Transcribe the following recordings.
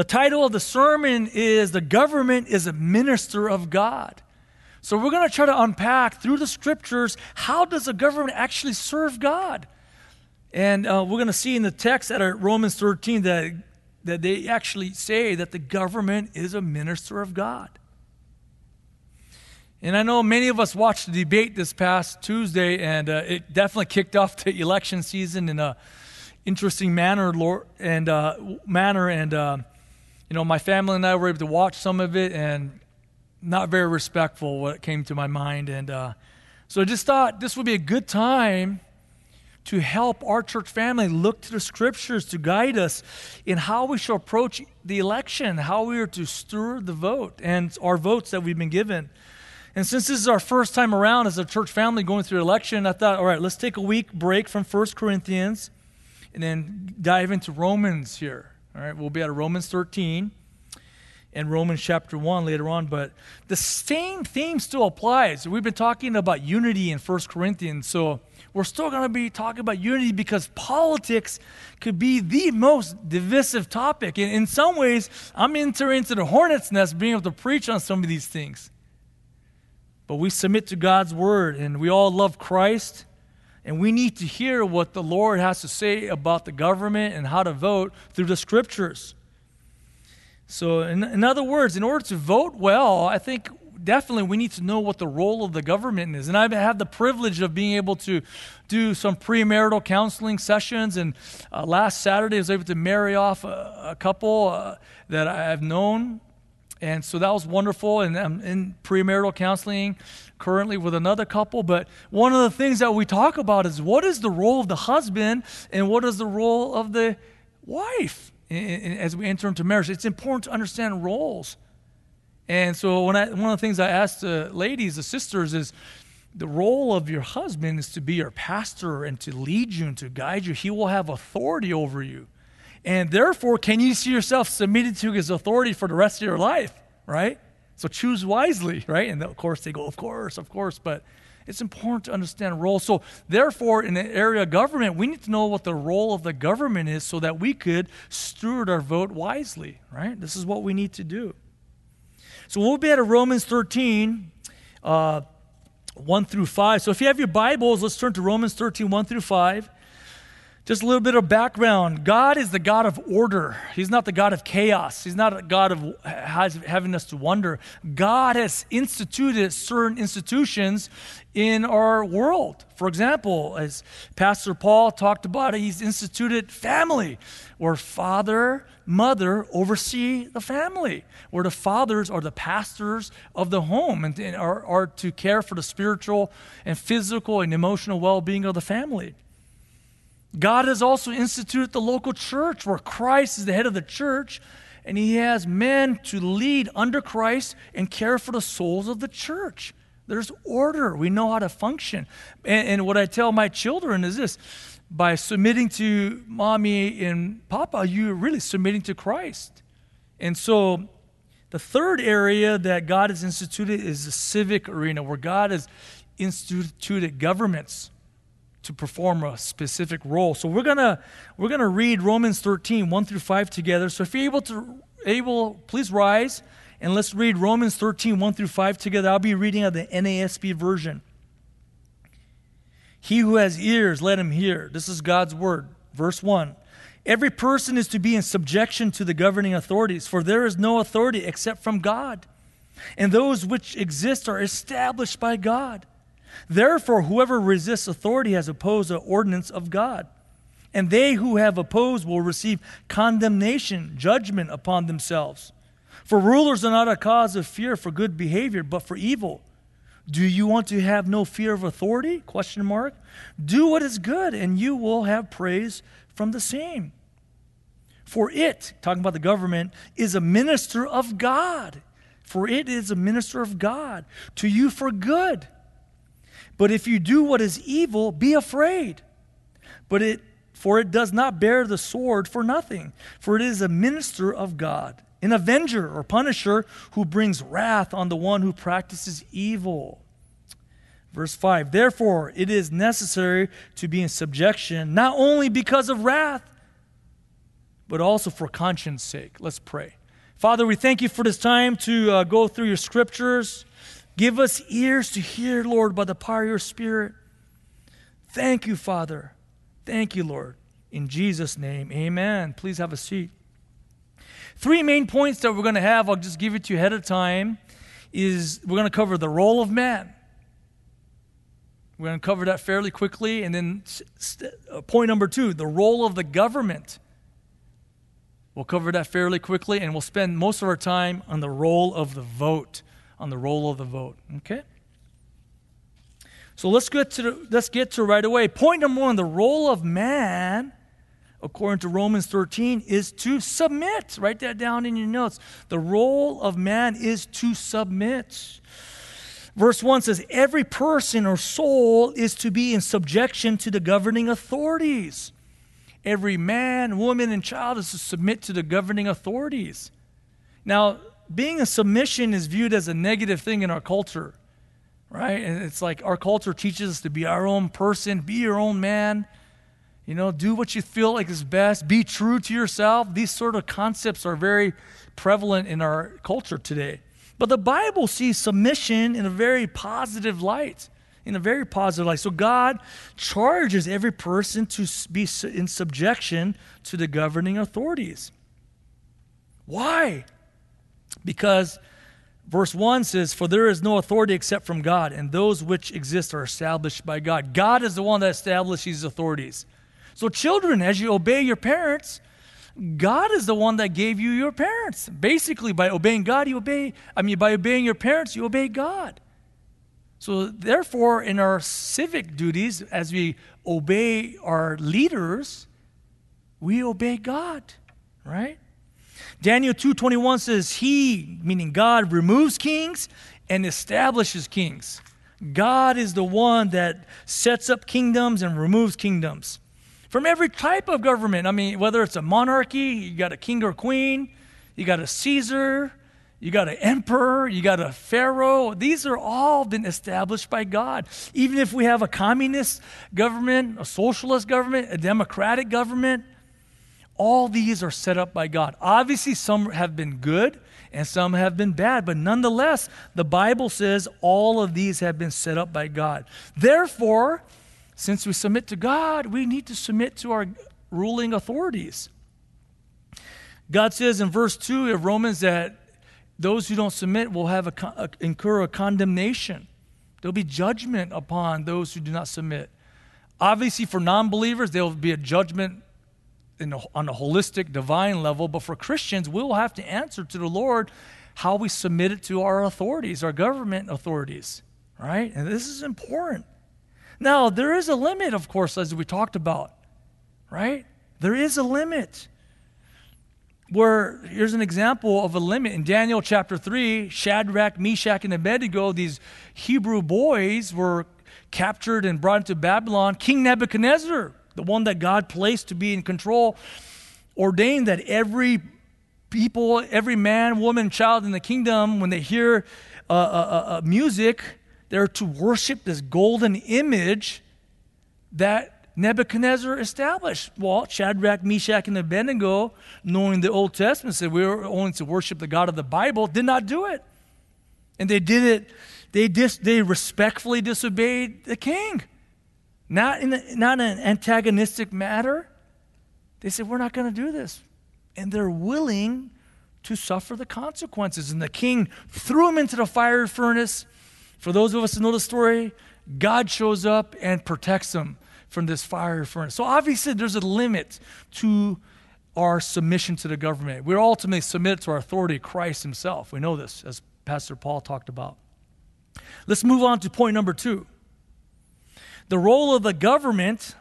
The title of the sermon is The Government is a Minister of God. So we're going to try to unpack through the scriptures how does the government actually serve God? And uh, we're going to see in the text at Romans 13 that, that they actually say that the government is a minister of God. And I know many of us watched the debate this past Tuesday, and uh, it definitely kicked off the election season in a interesting manner, Lord, and uh, manner. And uh, you know, my family and I were able to watch some of it, and not very respectful. What came to my mind, and uh, so I just thought this would be a good time to help our church family look to the scriptures to guide us in how we shall approach the election, how we are to steward the vote and our votes that we've been given. And since this is our first time around as a church family going through election, I thought, all right, let's take a week break from 1 Corinthians and then dive into Romans here. All right, we'll be at Romans 13 and Romans chapter 1 later on, but the same theme still applies. We've been talking about unity in 1 Corinthians, so we're still going to be talking about unity because politics could be the most divisive topic. And in some ways, I'm entering into the hornet's nest being able to preach on some of these things. But we submit to God's word, and we all love Christ. And we need to hear what the Lord has to say about the government and how to vote through the scriptures. So, in, in other words, in order to vote well, I think definitely we need to know what the role of the government is. And I've had the privilege of being able to do some premarital counseling sessions. And uh, last Saturday, I was able to marry off a, a couple uh, that I've known and so that was wonderful. And I'm in premarital counseling currently with another couple. But one of the things that we talk about is what is the role of the husband and what is the role of the wife as we enter into marriage? It's important to understand roles. And so when I, one of the things I ask the ladies, the sisters, is the role of your husband is to be your pastor and to lead you and to guide you. He will have authority over you. And therefore, can you see yourself submitted to his authority for the rest of your life, right? So choose wisely, right? And of course, they go, of course, of course, but it's important to understand role. So, therefore, in the area of government, we need to know what the role of the government is so that we could steward our vote wisely, right? This is what we need to do. So, we'll be at Romans 13, uh, 1 through 5. So, if you have your Bibles, let's turn to Romans 13, 1 through 5. Just a little bit of background. God is the God of order. He's not the God of chaos. He's not a God of having us to wonder. God has instituted certain institutions in our world. For example, as Pastor Paul talked about, he's instituted family, where father, mother oversee the family, where the fathers are the pastors of the home and, and are, are to care for the spiritual and physical and emotional well being of the family. God has also instituted the local church where Christ is the head of the church and he has men to lead under Christ and care for the souls of the church. There's order. We know how to function. And, and, what I tell my children is this by submitting to mommy and papa, you're really submitting to Christ. And so the third area that God has instituted is the civic arena, where God has instituted governments to perform a specific role. So we're gonna we're gonna read Romans 13, 1 through 5 together. So if you're able to able, please rise and let's read Romans 13, 1 through 5 together. I'll be reading out the NASB version. He who has ears, let him hear. This is God's word. Verse 1. Every person is to be in subjection to the governing authorities, for there is no authority except from God. And those which exist are established by God. Therefore, whoever resists authority has opposed the ordinance of God. And they who have opposed will receive condemnation, judgment upon themselves. For rulers are not a cause of fear for good behavior, but for evil. Do you want to have no fear of authority? Question mark. Do what is good, and you will have praise from the same. For it, talking about the government, is a minister of God. For it is a minister of God to you for good. But if you do what is evil, be afraid. But it for it does not bear the sword for nothing, for it is a minister of God, an avenger or punisher who brings wrath on the one who practices evil. Verse 5 Therefore, it is necessary to be in subjection, not only because of wrath, but also for conscience sake. Let's pray. Father, we thank you for this time to uh, go through your scriptures. Give us ears to hear, Lord, by the power of your Spirit. Thank you, Father. Thank you, Lord. In Jesus' name, amen. Please have a seat. Three main points that we're going to have, I'll just give it to you ahead of time, is we're going to cover the role of man. We're going to cover that fairly quickly. And then uh, point number two, the role of the government. We'll cover that fairly quickly, and we'll spend most of our time on the role of the vote. On the role of the vote. Okay? So let's get to let's get to right away. Point number one: the role of man, according to Romans 13, is to submit. Write that down in your notes. The role of man is to submit. Verse 1 says, Every person or soul is to be in subjection to the governing authorities. Every man, woman, and child is to submit to the governing authorities. Now, being a submission is viewed as a negative thing in our culture right? And it's like our culture teaches us to be our own person, be your own man. You know, do what you feel like is best, be true to yourself. These sort of concepts are very prevalent in our culture today. But the Bible sees submission in a very positive light. In a very positive light. So God charges every person to be in subjection to the governing authorities. Why? Because Verse 1 says, For there is no authority except from God, and those which exist are established by God. God is the one that establishes authorities. So, children, as you obey your parents, God is the one that gave you your parents. Basically, by obeying God, you obey, I mean, by obeying your parents, you obey God. So, therefore, in our civic duties, as we obey our leaders, we obey God, right? Daniel 2:21 says he, meaning God, removes kings and establishes kings. God is the one that sets up kingdoms and removes kingdoms. From every type of government, I mean, whether it's a monarchy, you got a king or queen, you got a Caesar, you got an emperor, you got a pharaoh. These are all been established by God. Even if we have a communist government, a socialist government, a democratic government, all these are set up by God. Obviously, some have been good and some have been bad, but nonetheless, the Bible says all of these have been set up by God. Therefore, since we submit to God, we need to submit to our ruling authorities. God says in verse 2 of Romans that those who don't submit will have a, a, incur a condemnation. There'll be judgment upon those who do not submit. Obviously, for non believers, there will be a judgment on a holistic, divine level, but for Christians, we will have to answer to the Lord how we submit it to our authorities, our government authorities, right? And this is important. Now, there is a limit, of course, as we talked about, right? There is a limit. Where here's an example of a limit in Daniel chapter 3 Shadrach, Meshach, and Abednego, these Hebrew boys were captured and brought into Babylon. King Nebuchadnezzar the one that God placed to be in control, ordained that every people, every man, woman, child in the kingdom, when they hear uh, uh, uh, uh, music, they're to worship this golden image that Nebuchadnezzar established. Well, Shadrach, Meshach, and Abednego, knowing the Old Testament, said we were only to worship the God of the Bible, did not do it. And they did it, they, dis, they respectfully disobeyed the king not in, a, not an antagonistic matter. They said, We're not going to do this. And they're willing to suffer the consequences. And the king threw him into the fire furnace. For those of us who know the story, God shows up and protects them from this fire furnace. So obviously, there's a limit to our submission to the government. We're ultimately submitted to our authority, Christ Himself. We know this, as Pastor Paul talked about. Let's move on to point number two. The role of the government,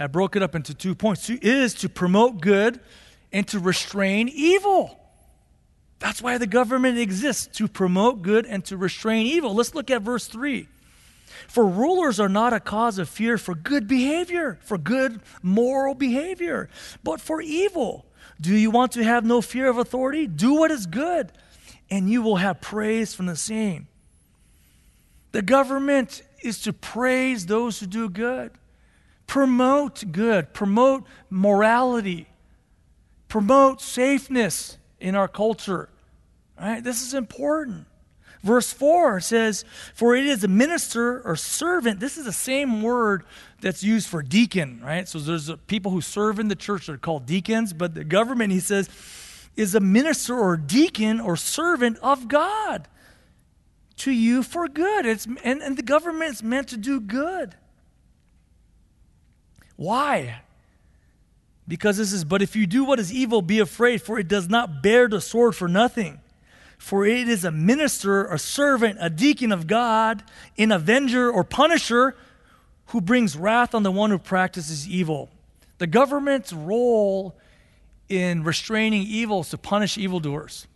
I broke it up into two points, is to promote good and to restrain evil. That's why the government exists, to promote good and to restrain evil. Let's look at verse 3. For rulers are not a cause of fear for good behavior, for good moral behavior, but for evil. Do you want to have no fear of authority? Do what is good, and you will have praise from the same. The government is to praise those who do good, promote good, promote morality, promote safeness in our culture. Right? This is important. Verse 4 says, For it is a minister or servant. This is the same word that's used for deacon, right? So there's people who serve in the church that are called deacons, but the government, he says, is a minister or deacon or servant of God to you for good. It's, and, and the government is meant to do good. Why? Because this is, but if you do what is evil, be afraid, for it does not bear the sword for nothing. For it is a minister, a servant, a deacon of God, an avenger or punisher who brings wrath on the one who practices evil. The government's role in restraining evil is to punish evildoers.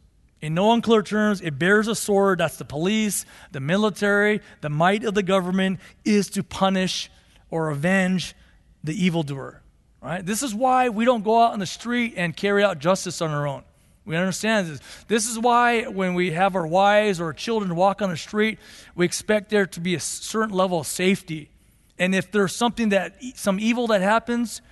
In no unclear terms, it bears a sword. That's the police, the military, the might of the government is to punish or avenge the evildoer. Right? This is why we don't go out on the street and carry out justice on our own. We understand this. This is why when we have our wives or our children walk on the street, we expect there to be a certain level of safety. And if there's something that, some evil that happens,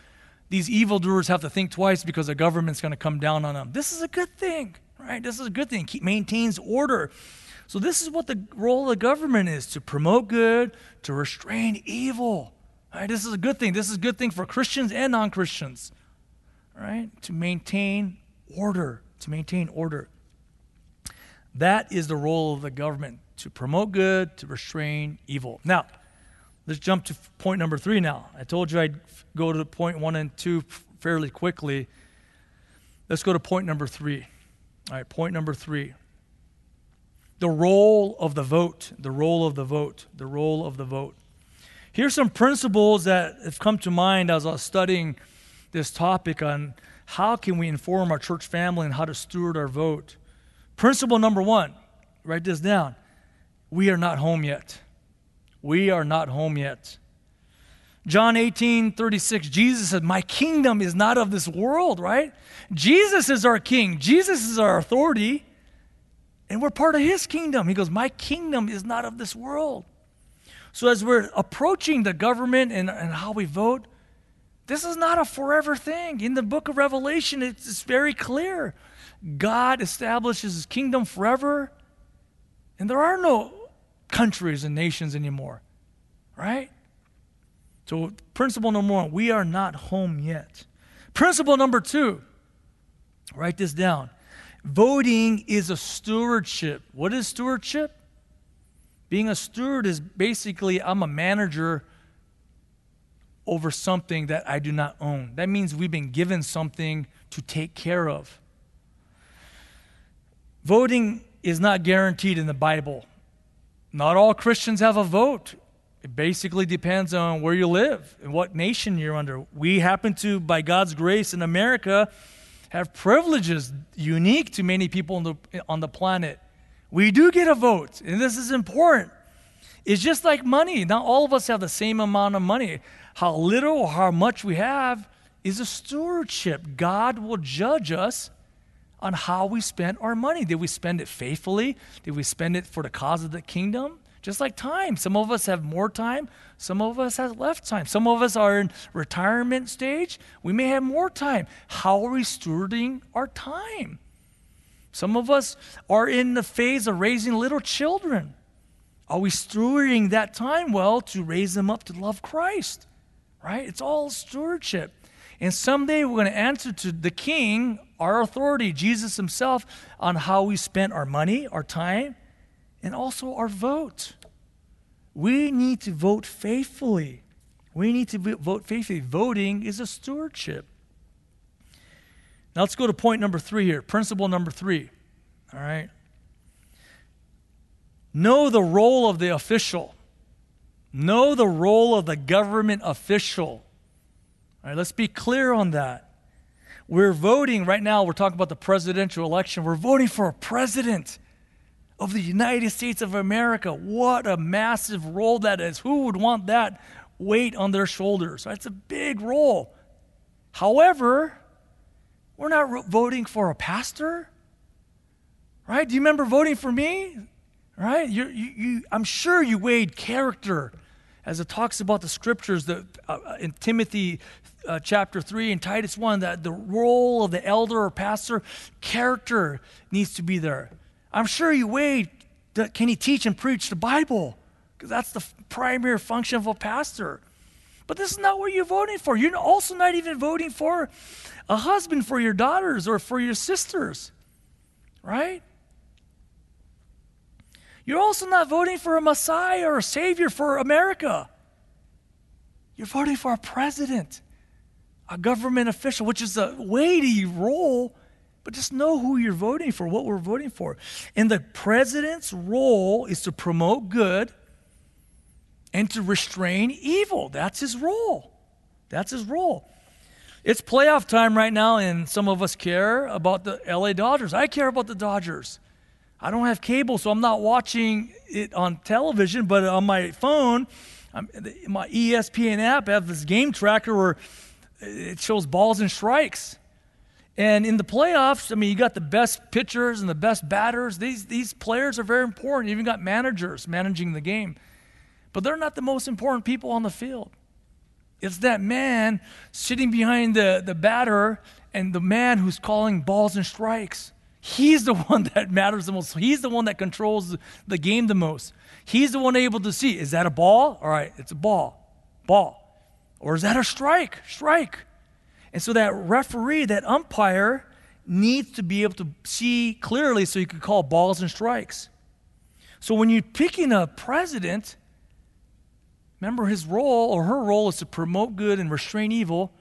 these evildoers have to think twice because the government's going to come down on them. This is a good thing, right? This is a good thing. Keep, maintains order. So, this is what the role of the government is to promote good, to restrain evil. Right? This is a good thing. This is a good thing for Christians and non Christians, right? To maintain order to maintain order. That is the role of the government to promote good, to restrain evil. Now, let's jump to point number three now. I told you I'd go to point one and two fairly quickly. Let's go to point number three. All right, point number three. The role of the vote, the role of the vote, the role of the vote. Here's some principles that have come to mind as I was studying this topic on how can we inform our church family and how to steward our vote? Principle number one, write this down. We are not home yet. We are not home yet. John 18, 36, Jesus said, My kingdom is not of this world, right? Jesus is our king, Jesus is our authority, and we're part of his kingdom. He goes, My kingdom is not of this world. So as we're approaching the government and, and how we vote, this is not a forever thing. In the book of Revelation, it's very clear. God establishes his kingdom forever, and there are no countries and nations anymore, right? So, principle number one, we are not home yet. Principle number two, write this down. Voting is a stewardship. What is stewardship? Being a steward is basically I'm a manager over something that I do not own. That means we've been given something to take care of. Voting is not guaranteed in the Bible. Not all Christians have a vote. It basically depends on where you live and what nation you're under. We happen to, by God's grace in America, have privileges unique to many people on the, on the planet. We do get a vote, and this is important. It's just like money. Not all of us have the same amount of money how little or how much we have is a stewardship. God will judge us on how we spent our money. Did we spend it faithfully? Did we spend it for the cause of the kingdom? Just like time. Some of us have more time, some of us have less time. Some of us are in retirement stage. We may have more time. How are we stewarding our time? Some of us are in the phase of raising little children. Are we stewarding that time well to raise them up to love Christ? right? It's all stewardship. And someday we're going to answer to the king, our authority, Jesus himself, on how we spent our money, our time, and also our vote. We need to vote faithfully. We need to vote faithfully. Voting is a stewardship. Now let's go to point number three here. Principle number three. All right. Know the role of the official. Know the role of the government official. All right, let's be clear on that. We're voting right now, we're talking about the presidential election. We're voting for a president of the United States of America. What a massive role that is. Who would want that weight on their shoulders? That's a big role. However, we're not voting for a pastor, right? Do you remember voting for me? Right? You, you, you, I'm sure you weighed character as it talks about the scriptures the, uh, in Timothy uh, chapter 3 and Titus 1 that the role of the elder or pastor, character needs to be there. I'm sure you weigh can he teach and preach the Bible? Because that's the primary function of a pastor. But this is not what you're voting for. You're also not even voting for a husband for your daughters or for your sisters, right? You're also not voting for a Messiah or a Savior for America. You're voting for a president, a government official, which is a weighty role, but just know who you're voting for, what we're voting for. And the president's role is to promote good and to restrain evil. That's his role. That's his role. It's playoff time right now, and some of us care about the LA Dodgers. I care about the Dodgers. I don't have cable, so I'm not watching it on television, but on my phone, I'm, my ESPN app, have this game tracker where it shows balls and strikes. And in the playoffs, I mean, you got the best pitchers and the best batters. These, these players are very important. You even got managers managing the game. But they're not the most important people on the field. It's that man sitting behind the, the batter and the man who's calling balls and strikes. He's the one that matters the most. He's the one that controls the game the most. He's the one able to see is that a ball? All right, it's a ball. Ball. Or is that a strike? Strike. And so that referee, that umpire, needs to be able to see clearly so he can call balls and strikes. So when you're picking a president, Remember, his role or her role is to promote good and restrain evil.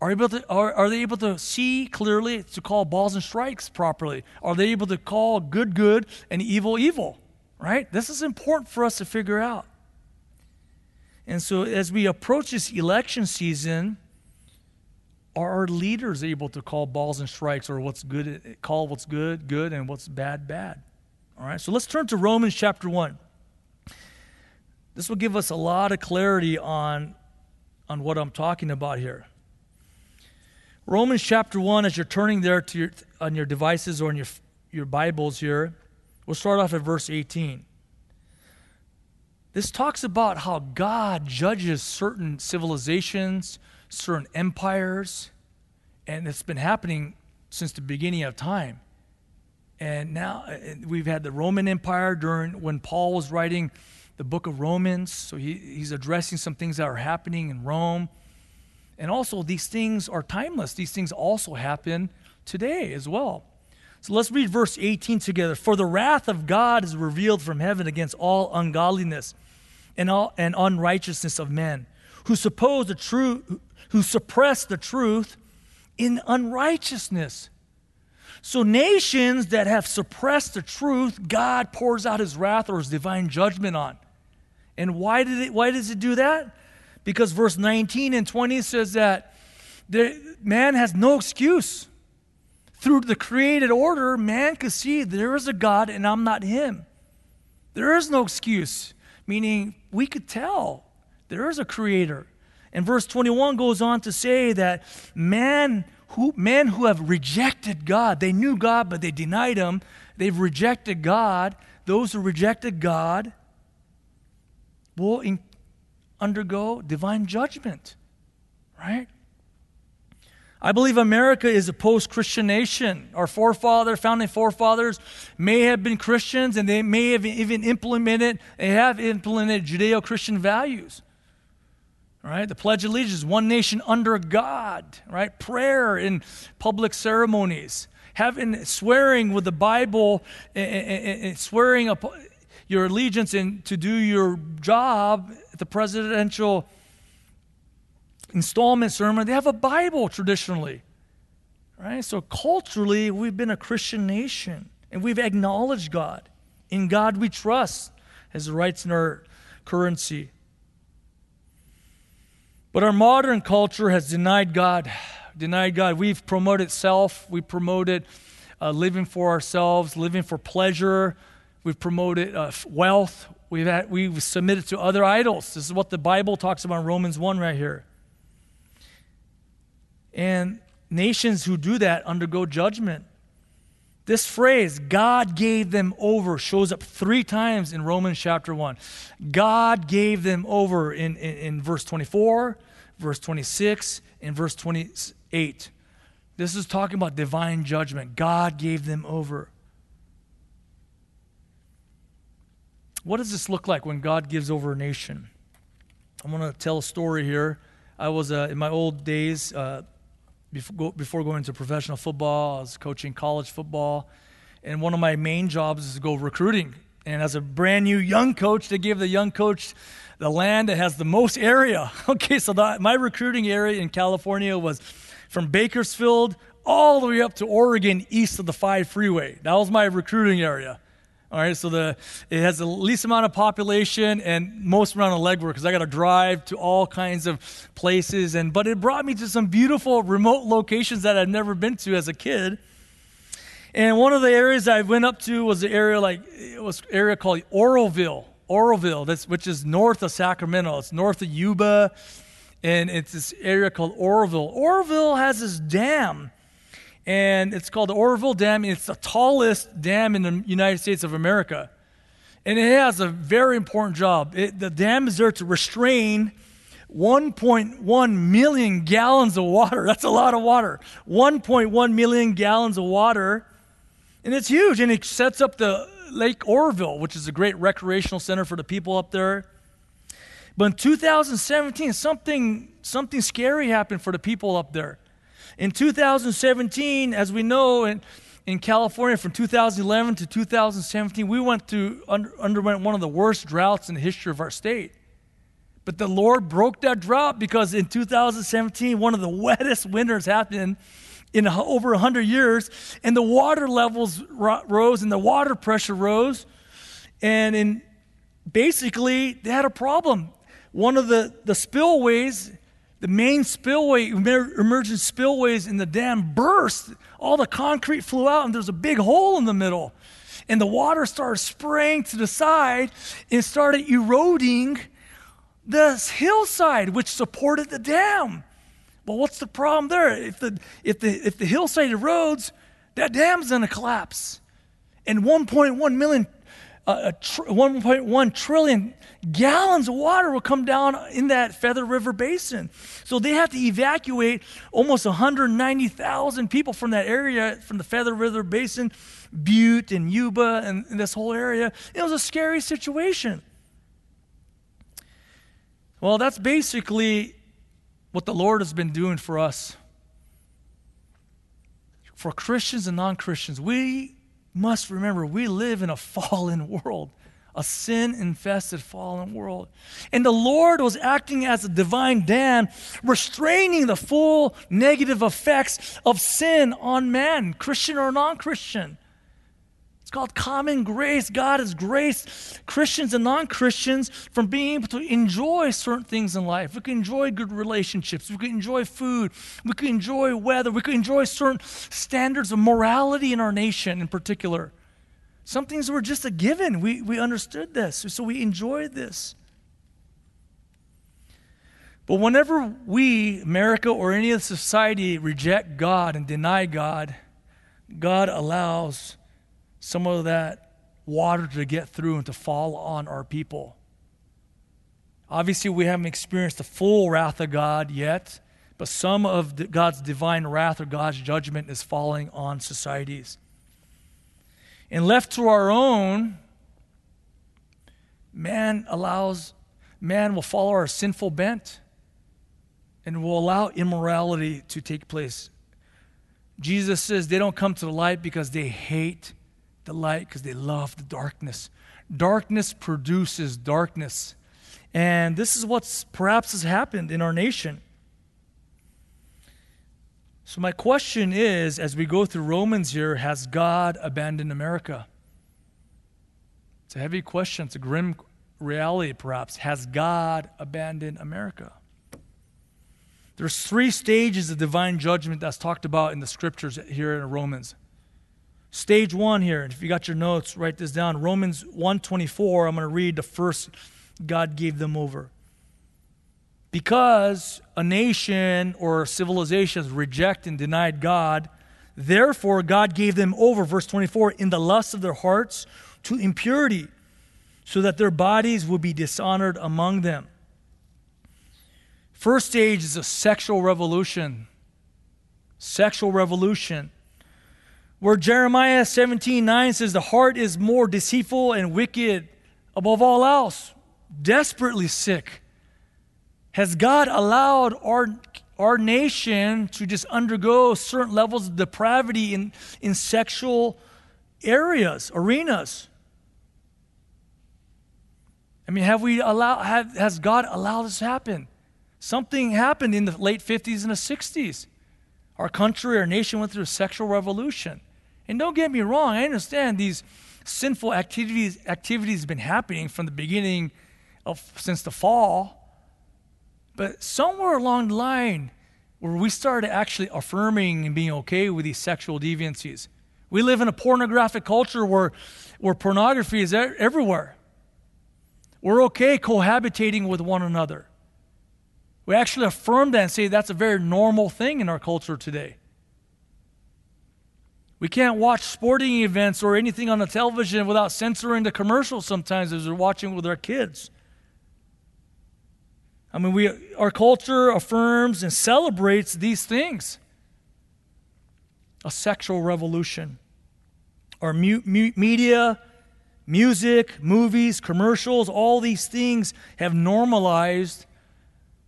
Are, able to, are, are they able to see clearly to call balls and strikes properly? Are they able to call good good and evil evil? Right? This is important for us to figure out. And so, as we approach this election season, are our leaders able to call balls and strikes or what's good, call what's good, good, and what's bad, bad? All right, so let's turn to Romans chapter 1. This will give us a lot of clarity on, on what I'm talking about here. Romans chapter 1, as you're turning there to your, on your devices or in your, your Bibles here, we'll start off at verse 18. This talks about how God judges certain civilizations, certain empires, and it's been happening since the beginning of time. And now uh, uh, we've had the Roman Empire during when Paul was writing the book of Romans. So he, he's addressing some things that are happening in Rome. And also, these things are timeless. These things also happen today as well. So let's read verse 18 together. For the wrath of God is revealed from heaven against all ungodliness and, all, and unrighteousness of men, who suppose the truth, who suppress the truth in unrighteousness. So, nations that have suppressed the truth, God pours out his wrath or his divine judgment on. And why, did it, why does it do that? Because verse 19 and 20 says that the, man has no excuse. Through the created order, man could see there is a God and I'm not him. There is no excuse, meaning we could tell there is a creator. And verse 21 goes on to say that man who, men who have rejected God, they knew God, but they denied Him. They've rejected God. Those who rejected God will in, undergo divine judgment, right? I believe America is a post Christian nation. Our forefathers, founding forefathers, may have been Christians and they may have even implemented, they have implemented Judeo Christian values right? The Pledge of Allegiance, one nation under God, right? Prayer in public ceremonies, having swearing with the Bible and, swearing your allegiance and to do your job at the presidential installment ceremony. They have a Bible traditionally, right? So culturally, we've been a Christian nation and we've acknowledged God. In God we trust as rights in our currency. But our modern culture has denied God, denied God. We've promoted self, we promoted uh, living for ourselves, living for pleasure. We've promoted uh, wealth. We've, had, we've submitted to other idols. This is what the Bible talks about in Romans 1 right here. And nations who do that undergo judgment. This phrase, God gave them over, shows up three times in Romans chapter 1. God gave them over in, in, in verse 24, verse 26, and verse 28. This is talking about divine judgment. God gave them over. What does this look like when God gives over a nation? I'm going to tell a story here. I was, uh, in my old days, uh, before, going to professional football, I was coaching college football. And one of my main jobs is to go recruiting. And as a brand new young coach, they give the young coach the land that has the most area. Okay, so my recruiting area in California was from Bakersfield all the way up to Oregon, east of the 5 freeway. That was my recruiting area. All right, so the it has the least amount of population and most amount of legwork because I got to drive to all kinds of places. And but it brought me to some beautiful remote locations that I'd never been to as a kid. And one of the areas I went up to was the area like it was area called Oroville, Oroville, that's which is north of Sacramento. It's north of Yuba, and it's this area called Oroville. Oroville has this dam and it's called the Oroville Dam. It's the tallest dam in the United States of America. And it has a very important job. It, the dam is there to restrain 1.1 million gallons of water. That's a lot of water. 1.1 million gallons of water. And it's huge. And it sets up the Lake Oroville, which is a great recreational center for the people up there. But in 2017, something, something scary happened for the people up there. In 2017, as we know, in, in California from 2011 to 2017, we went through, under, underwent one of the worst droughts in the history of our state. But the Lord broke that drought because in 2017, one of the wettest winters happened in over 100 years, and the water levels rose and the water pressure rose. And in basically, they had a problem. One of the, the spillways the main spillway, emergent spillways in the dam burst. All the concrete flew out, and there's a big hole in the middle. And the water started spraying to the side and started eroding this hillside, which supported the dam. Well, what's the problem there? If the, if the, if the hillside erodes, that dam's going to collapse. And 1.1 million, tr- 1.1 trillion gallons of water will come down in that Feather River Basin. So they have to evacuate almost 190,000 people from that area, from the Feather River Basin, Butte and Yuba and, and this whole area. It was a scary situation. Well, that's basically what the Lord has been doing for us. For Christians and non Christians, we must remember we live in a fallen world a sin infested, fallen world. And the Lord was acting as a divine dam, restraining the full negative effects of sin on man, Christian or non Christian. Called common grace. God has graced Christians and non Christians from being able to enjoy certain things in life. We can enjoy good relationships. We can enjoy food. We can enjoy weather. We can enjoy certain standards of morality in our nation in particular. Some things were just a given. We, we understood this, so we enjoyed this. But whenever we, America or any other society, reject God and deny God, God allows some of that water to get through and to fall on our people. Obviously, we haven't experienced the full wrath of God yet, but some of God's divine wrath or God's judgment is falling on societies. And left to our own, man allows, man will follow our sinful bent and will allow immorality to take place. Jesus says they don't come to the light because they hate the light, because they love the darkness. Darkness produces darkness. And this is what's perhaps has happened in our nation. So, my question is as we go through Romans here, has God abandoned America? It's a heavy question. It's a grim reality, perhaps. Has God abandoned America? There's three stages of divine judgment that's talked about in the scriptures here in Romans. Stage one here, if you got your notes, write this down. Romans 124, I'm going to read the first God gave them over. Because a nation or civilizations reject and denied God, Therefore, God gave them over, verse 24, in the lust of their hearts to impurity, so that their bodies would be dishonored among them. First stage is a sexual revolution. Sexual revolution. Where Jeremiah 17 9 says, The heart is more deceitful and wicked above all else, desperately sick. Has God allowed our our nation to just undergo certain levels of depravity in, in sexual areas, arenas. I mean, have we allowed, have, has God allowed this to happen? Something happened in the late 50s and the 60s. Our country, our nation went through a sexual revolution. And don't get me wrong, I understand these sinful activities activities have been happening from the beginning of since the fall. But somewhere along the line, where we started actually affirming and being okay with these sexual deviancies. We live in a pornographic culture where, where pornography is everywhere. We're okay cohabitating with one another. We actually affirm that and say that's a very normal thing in our culture today. We can't watch sporting events or anything on the television without censoring the commercials sometimes as we're watching with our kids. I mean, we, our culture affirms and celebrates these things a sexual revolution. Our mu- mu- media, music, movies, commercials, all these things have normalized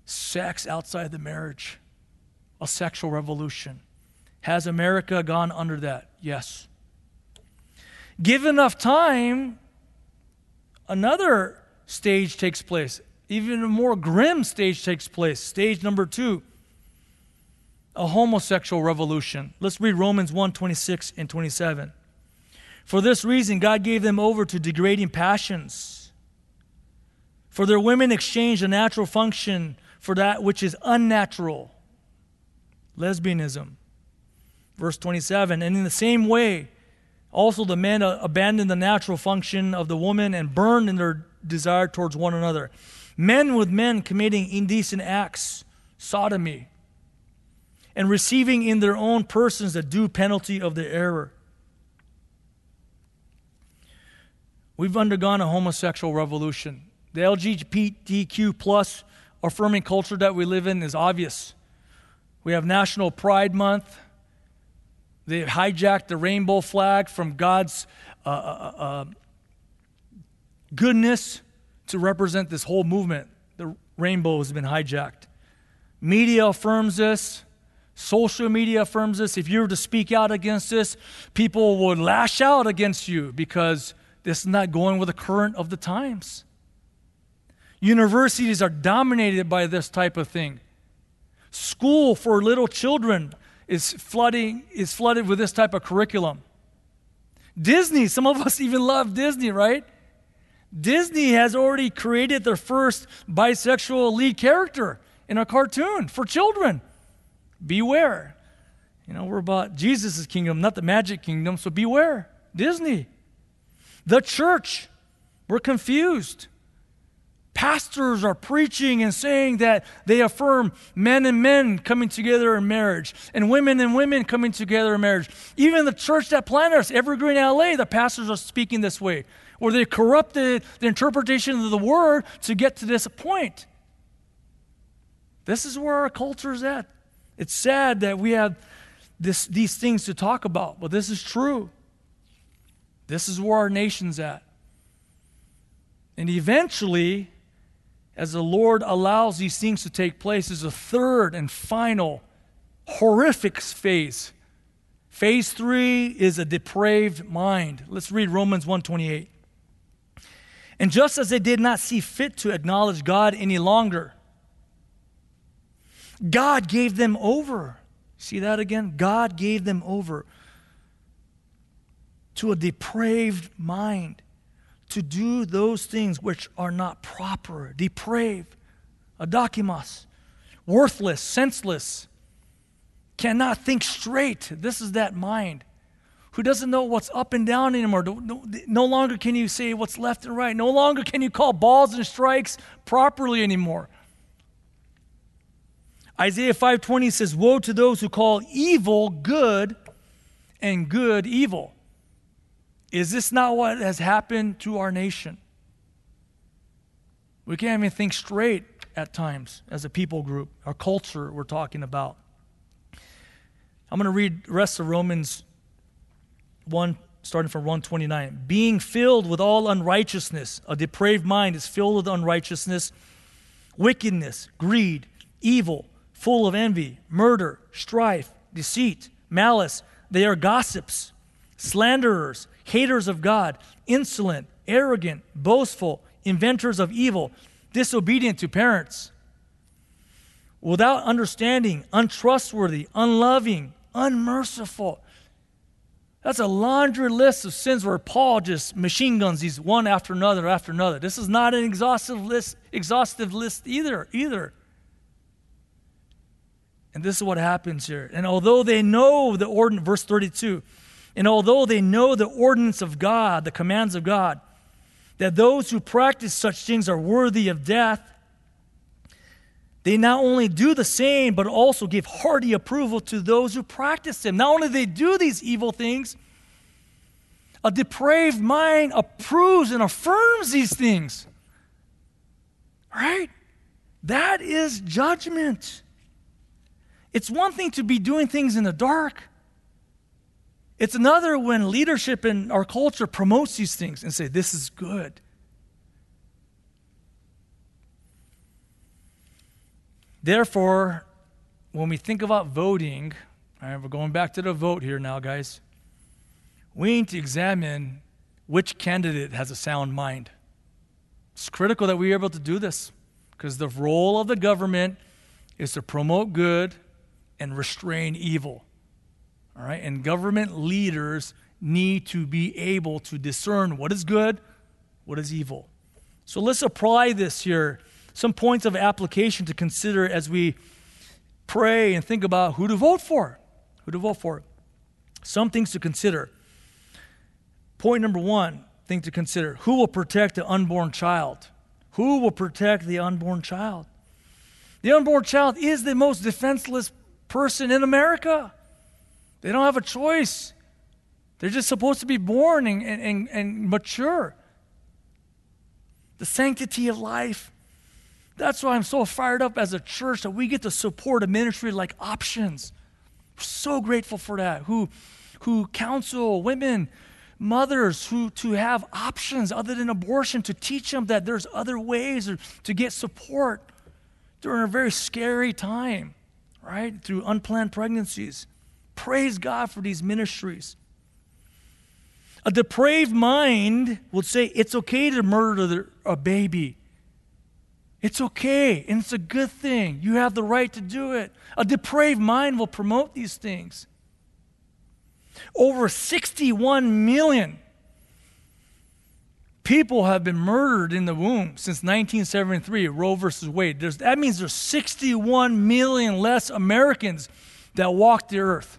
sex outside the marriage, a sexual revolution. Has America gone under that? Yes. Give enough time, another stage takes place even a more grim stage takes place. Stage number two a homosexual revolution. Let's read Romans 1 26 and 27. For this reason, God gave them over to degrading passions. For their women exchanged a natural function for that which is unnatural lesbianism. Verse 27 And in the same way, also the men uh, abandoned the natural function of the woman and burned in their desire towards one another men with men committing indecent acts, sodomy, and receiving in their own persons the due penalty of their error. We've undergone a homosexual revolution. The LGBTQ plus affirming culture that we live in is obvious. We have National Pride Month. They hijacked the rainbow flag from God's uh, uh, uh, uh goodness to represent this whole movement. The rainbow has been hijacked. Media affirms this. Social media affirms this. If you were to speak out against this, people would lash out against you because this is not going with the current of the times. Universities are dominated by this type of thing. School for little children is flooding is flooded with this type of curriculum. Disney, some of us even love Disney, right? Disney has already created their first bisexual lead character in a cartoon for children. Beware. You know, we're about Jesus' kingdom, not the magic kingdom, so beware. Disney. The church, we're confused. Pastors are preaching and saying that they affirm men and men coming together in marriage and women and women coming together in marriage. Even the church that planted us, Evergreen LA, the pastors are speaking this way or they corrupted the interpretation of the word to get to this point. This is where our culture is at. It's sad that we have this, these things to talk about, but this is true. This is where our nation's at. And eventually, as the Lord allows these things to take place, is a third and final horrific phase. Phase three is a depraved mind. Let's read Romans 128. And just as they did not see fit to acknowledge God any longer, God gave them over. See that again? God gave them over to a depraved mind to do those things which are not proper, depraved, adokimos, worthless, senseless, cannot think straight. This is that mind who doesn't know what's up and down anymore. No, no, longer can you say what's left and right. No longer can you call balls and strikes properly anymore. Isaiah 5:20 says, "Woe to those who call evil good and good evil. Is this not what has happened to our nation? We can't even think straight at times as a people group, our culture we're talking about. I'm going to read the rest of Romans 1, starting from 129. Being filled with all unrighteousness, a depraved mind is filled with unrighteousness, wickedness, greed, evil, full of envy, murder, strife, deceit, malice. They are gossips, slanderers, haters of God, insolent, arrogant, boastful, inventors of evil, disobedient to parents, without understanding, untrustworthy, unloving, unmerciful. That's a laundry list of sins where Paul just machine guns these one after another after another. This is not an exhaustive list, exhaustive list either, either. And this is what happens here. And although they know the ordinance, verse 32, and although they know the ordinance of God, the commands of God, that those who practice such things are worthy of death, they not only do the same, but also give hearty approval to those who practice them. Not only they do these evil things, a depraved mind approves and affirms these things. Right? That is judgment. It's one thing to be doing things in the dark. It's another when leadership in our culture promotes these things and say, this is good. Therefore, when we think about voting, all right, we're going back to the vote here now, guys. We need to examine which candidate has a sound mind. It's critical that we are able to do this because the role of the government is to promote good and restrain evil. All right? And government leaders need to be able to discern what is good, what is evil. So let's apply this here. Some points of application to consider as we pray and think about who to vote for. Who to vote for. Some things to consider. Point number one thing to consider who will protect the unborn child? Who will protect the unborn child? The unborn child is the most defenseless person in America. They don't have a choice. They're just supposed to be born and, and, and mature. The sanctity of life. That's why I'm so fired up as a church that we get to support a ministry like Options. We're so grateful for that. Who, who counsel women, mothers who to have options other than abortion, to teach them that there's other ways or to get support during a very scary time right? Through unplanned pregnancies. Praise God for these ministries. A depraved mind would say it's okay to murder a baby. It's okay, and it's a good thing. You have the right to do it. A depraved mind will promote these things. Over 61 million people have been murdered in the womb since 1973, Roe versus Wade. There's, that means there's 61 million less Americans that walk the earth.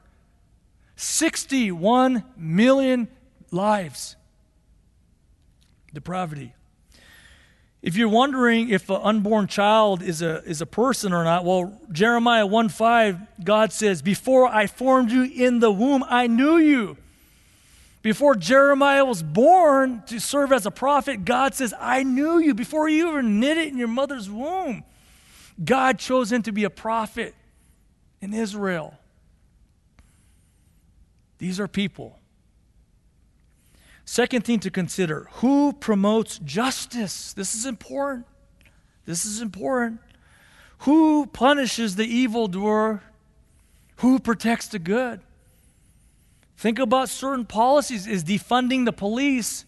61 million lives. Depravity. If you're wondering if an unborn child is a, is a person or not, well, Jeremiah 1 5, God says, Before I formed you in the womb, I knew you. Before Jeremiah was born to serve as a prophet, God says, I knew you before you were knitted in your mother's womb. God chose him to be a prophet in Israel. These are people. Second thing to consider who promotes justice? This is important. This is important. Who punishes the evildoer? Who protects the good? Think about certain policies. Is defunding the police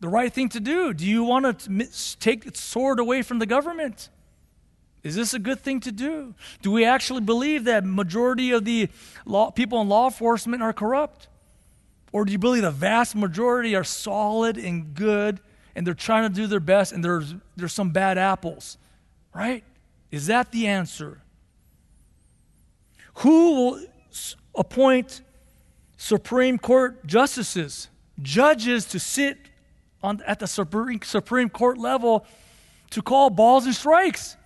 the right thing to do? Do you want to take the sword away from the government? Is this a good thing to do? Do we actually believe that majority of the law, people in law enforcement are corrupt? Or do you believe the vast majority are solid and good and they're trying to do their best and there's, there's some bad apples? Right? Is that the answer? Who will appoint Supreme Court justices, judges to sit on, at the Supreme, Supreme Court level to call balls and strikes.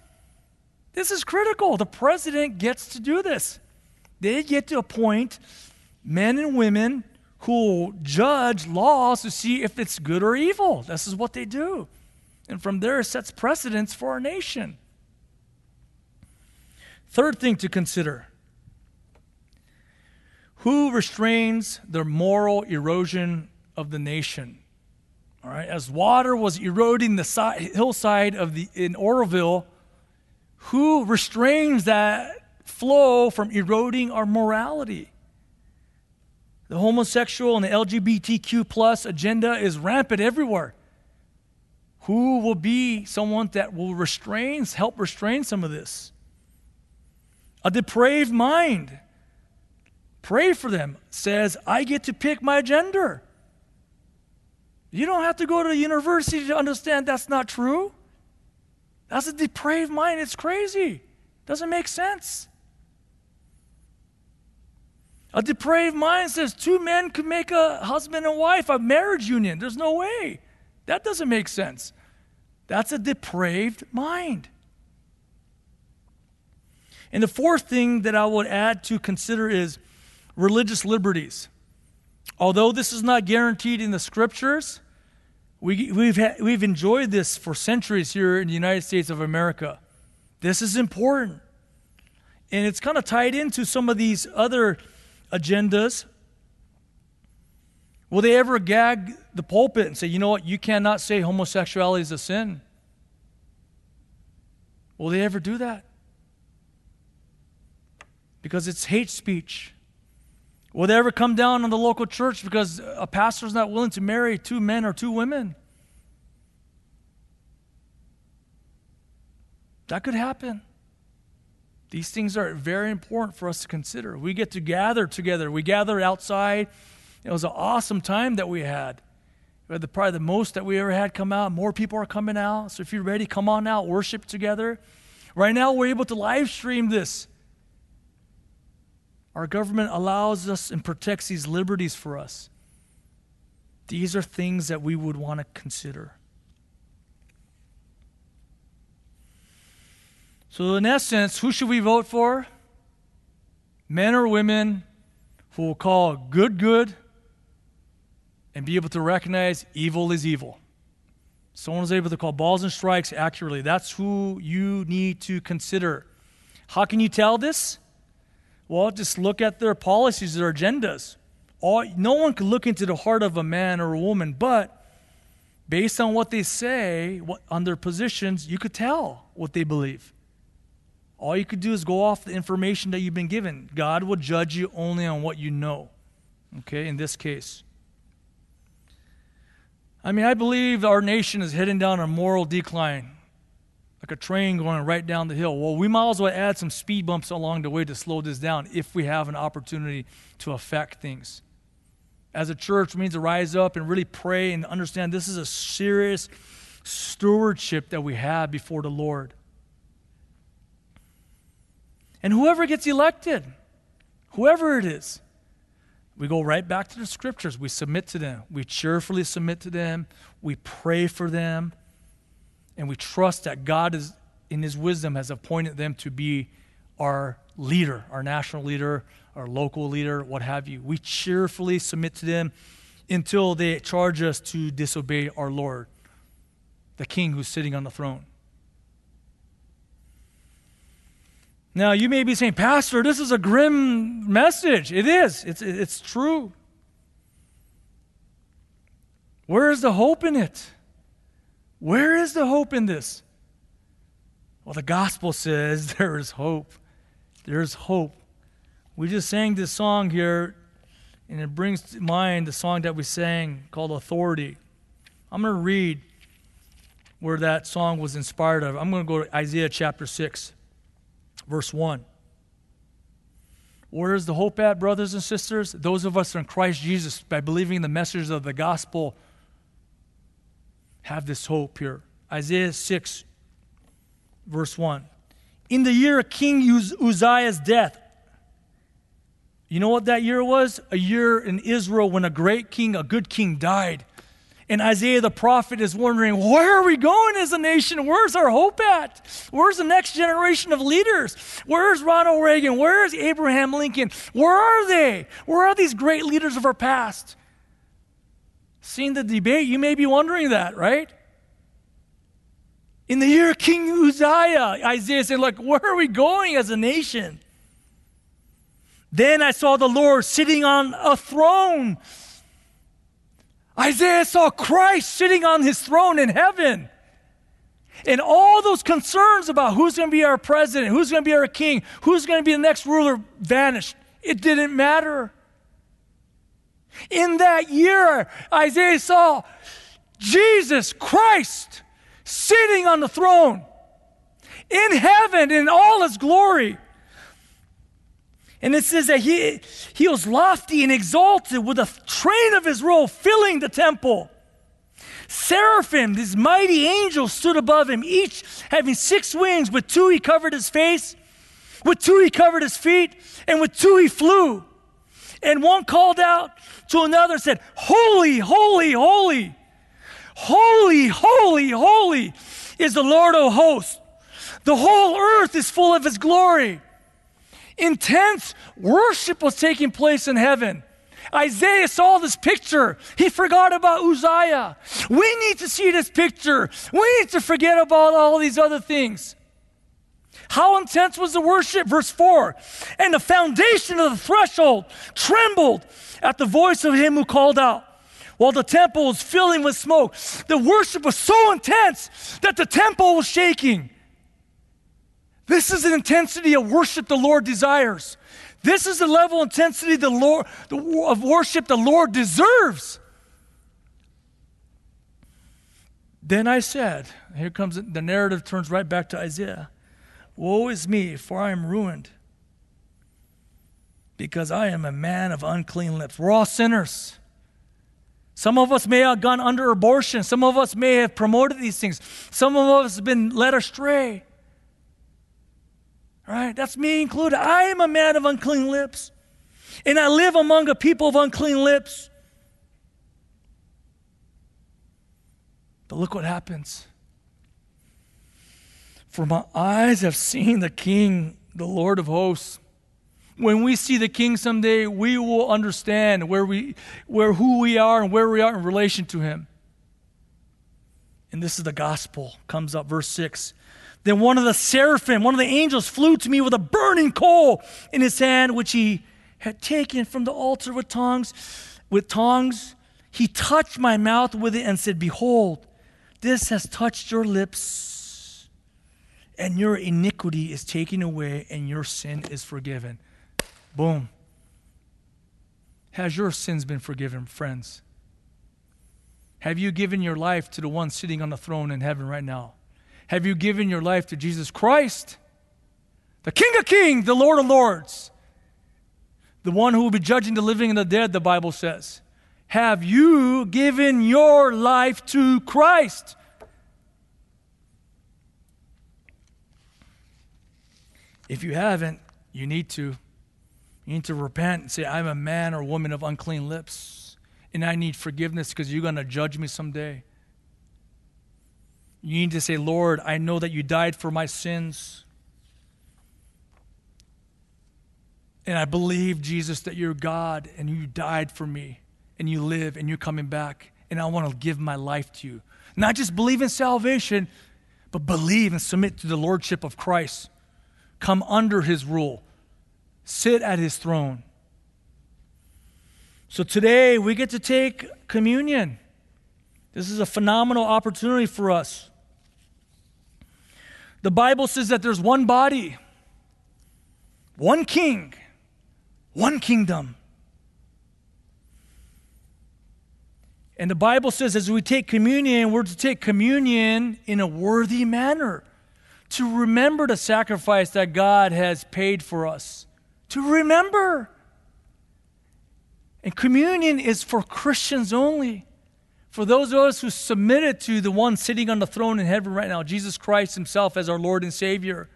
This is critical. The president gets to do this. They get to appoint men and women who judge laws to see if it's good or evil. This is what they do. And from there, it sets precedents for our nation. Third thing to consider who restrains the moral erosion of the nation? All right, as water was eroding the si- hillside of the in Oroville, who restrains that flow from eroding our morality? The homosexual and the LGBTQ plus agenda is rampant everywhere. Who will be someone that will restrain, help restrain some of this? A depraved mind. Pray for them. Says, I get to pick my gender. You don't have to go to university to understand that's not true. That's a depraved mind. It's crazy. Doesn't make sense. A depraved mind says two men could make a husband and wife, a marriage union. There's no way. That doesn't make sense. That's a depraved mind. And the fourth thing that I would add to consider is religious liberties. Although this is not guaranteed in the scriptures, we, we've, ha- we've enjoyed this for centuries here in the United States of America. This is important. And it's kind of tied into some of these other agendas. Will they ever gag the pulpit and say, you know what, you cannot say homosexuality is a sin? Will they ever do that? Because it's hate speech. Will they ever come down on the local church because a pastor's not willing to marry two men or two women? That could happen. These things are very important for us to consider. We get to gather together. We gather outside. It was an awesome time that we had. We had the, probably the most that we ever had come out. More people are coming out. So if you're ready, come on out, worship together. Right now, we're able to live stream this. Our government allows us and protects these liberties for us. These are things that we would want to consider. So, in essence, who should we vote for? Men or women who will call good good and be able to recognize evil is evil. Someone is able to call balls and strikes accurately. That's who you need to consider. How can you tell this? Well, just look at their policies, their agendas. All, no one can look into the heart of a man or a woman, but based on what they say, what, on their positions, you could tell what they believe. All you could do is go off the information that you've been given. God will judge you only on what you know. Okay, in this case. I mean, I believe our nation is heading down a moral decline like a train going right down the hill. Well, we might as well add some speed bumps along the way to slow this down if we have an opportunity to affect things. As a church, we need to rise up and really pray and understand this is a serious stewardship that we have before the Lord. And whoever gets elected, whoever it is, we go right back to the scriptures. We submit to them. We cheerfully submit to them. We pray for them and we trust that God is in his wisdom has appointed them to be our leader, our national leader, our local leader, what have you. We cheerfully submit to them until they charge us to disobey our Lord, the king who's sitting on the throne. Now, you may be saying, Pastor, this is a grim message. It is, it's, it's true. Where is the hope in it? Where is the hope in this? Well, the gospel says there is hope. There's hope. We just sang this song here, and it brings to mind the song that we sang called Authority. I'm going to read where that song was inspired of. I'm going to go to Isaiah chapter 6, verse 1. Where is the hope at, brothers and sisters? Those of us in Christ Jesus, by believing the message of the gospel, have this hope here. Isaiah 6, verse 1. In the year of King Uzziah's death, you know what that year was? A year in Israel when a great king, a good king, died. And Isaiah the prophet is wondering, where are we going as a nation? Where's our hope at? Where's the next generation of leaders? Where's Ronald Reagan? Where's Abraham Lincoln? Where are they? Where are these great leaders of our past? Seeing the debate, you may be wondering that, right? In the year King Uzziah, Isaiah said, Look, where are we going as a nation? Then I saw the Lord sitting on a throne Isaiah saw Christ sitting on his throne in heaven. And all those concerns about who's going to be our president, who's going to be our king, who's going to be the next ruler vanished. It didn't matter. In that year, Isaiah saw Jesus Christ sitting on the throne in heaven in all his glory. And it says that he, he was lofty and exalted with a train of his robe filling the temple. Seraphim, these mighty angels, stood above him, each having six wings. With two he covered his face, with two he covered his feet, and with two he flew. And one called out to another and said, Holy, holy, holy, holy, holy, holy is the Lord of hosts. The whole earth is full of his glory. Intense worship was taking place in heaven. Isaiah saw this picture. He forgot about Uzziah. We need to see this picture. We need to forget about all these other things. How intense was the worship? Verse 4 And the foundation of the threshold trembled at the voice of him who called out, while the temple was filling with smoke. The worship was so intense that the temple was shaking. This is an intensity of worship the Lord desires. This is the level of intensity the Lord, the, of worship the Lord deserves. Then I said, here comes the narrative turns right back to Isaiah. Woe is me, for I am ruined, because I am a man of unclean lips. We're all sinners. Some of us may have gone under abortion. Some of us may have promoted these things. Some of us have been led astray. Right? That's me included. I am a man of unclean lips. And I live among a people of unclean lips. But look what happens. For my eyes have seen the King, the Lord of hosts. When we see the King someday, we will understand where we, where who we are and where we are in relation to Him. And this is the gospel. Comes up, verse 6. Then one of the seraphim, one of the angels, flew to me with a burning coal in his hand, which he had taken from the altar with tongs. With tongs, he touched my mouth with it and said, Behold, this has touched your lips, and your iniquity is taken away, and your sin is forgiven. Boom. Has your sins been forgiven, friends? Have you given your life to the one sitting on the throne in heaven right now? Have you given your life to Jesus Christ, the King of Kings, the Lord of Lords, the one who will be judging the living and the dead, the Bible says? Have you given your life to Christ? If you haven't, you need to. You need to repent and say, I'm a man or woman of unclean lips, and I need forgiveness because you're going to judge me someday. You need to say, Lord, I know that you died for my sins. And I believe, Jesus, that you're God and you died for me and you live and you're coming back. And I want to give my life to you. Not just believe in salvation, but believe and submit to the Lordship of Christ. Come under his rule, sit at his throne. So today we get to take communion. This is a phenomenal opportunity for us. The Bible says that there's one body, one king, one kingdom. And the Bible says as we take communion, we're to take communion in a worthy manner, to remember the sacrifice that God has paid for us. To remember. And communion is for Christians only. For those of us who submitted to the one sitting on the throne in heaven right now, Jesus Christ Himself as our Lord and Savior,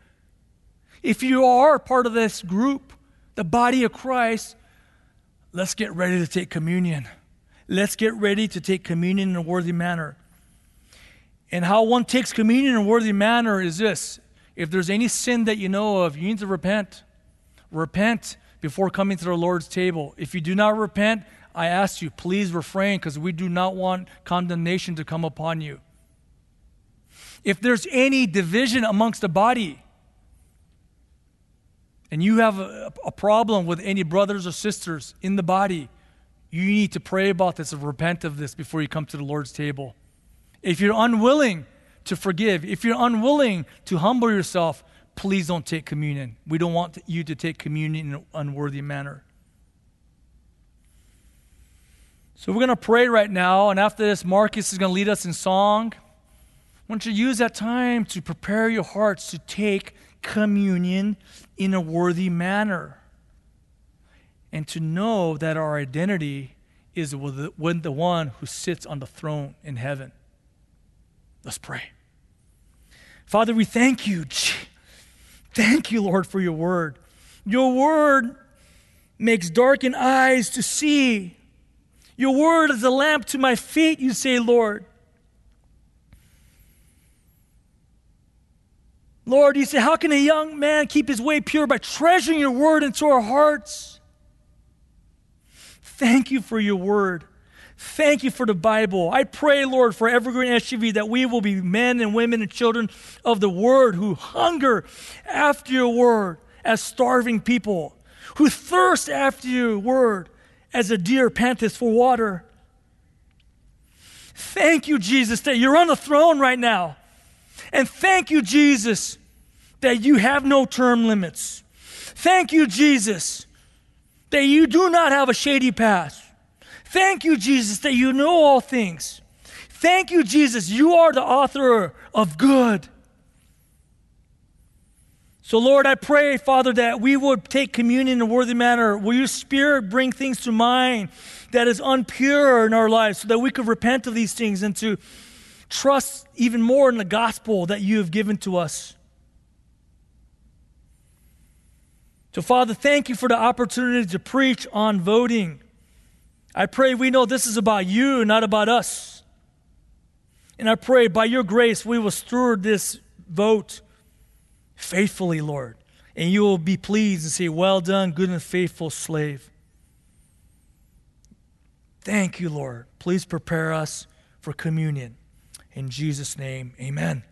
if you are part of this group, the body of Christ, let's get ready to take communion. Let's get ready to take communion in a worthy manner. And how one takes communion in a worthy manner is this if there's any sin that you know of, you need to repent. Repent before coming to the Lord's table. If you do not repent, I ask you, please refrain because we do not want condemnation to come upon you. If there's any division amongst the body, and you have a, a, problem with any brothers or sisters in the body, you need to pray about this and repent of this before you come to the Lord's table. If you're unwilling to forgive, if you're unwilling to humble yourself, please don't take communion. We don't want you to take communion in an unworthy manner. So we're going to pray right now, and after this, Marcus is going to lead us in song. I want you to use that time to prepare your hearts to take communion in a worthy manner and to know that our identity is with the, with the one who sits on the throne in heaven. Let's pray. Father, we thank you. Thank you, Lord, for your word. Your word makes darkened eyes to see. Your word is a lamp to my feet, you say, Lord. Lord, you say, how can a young man keep his way pure by treasuring your word into our hearts? Thank you for your word. Thank you for the Bible. I pray, Lord, for Evergreen SGV that we will be men and women and children of the Word who hunger after your Word as starving people, who thirst after your Word as a deer panteth for water. Thank you, Jesus, that you're on the throne right now. And thank you, Jesus, that you have no term limits. Thank you, Jesus, that you do not have a shady past. Thank you, Jesus, that you know all things. Thank you, Jesus, you are the author of good. So, Lord, I pray, Father, that we would take communion in a worthy manner. Will your Spirit bring things to mind that is unpure in our lives so that we could repent of these things and to trust even more in the gospel that you have given to us? So, Father, thank you for the opportunity to preach on voting. I pray we know this is about you, not about us. And I pray by your grace we will steward this vote faithfully, Lord. And you will be pleased and say, Well done, good and faithful slave. Thank you, Lord. Please prepare us for communion. In Jesus' name, amen.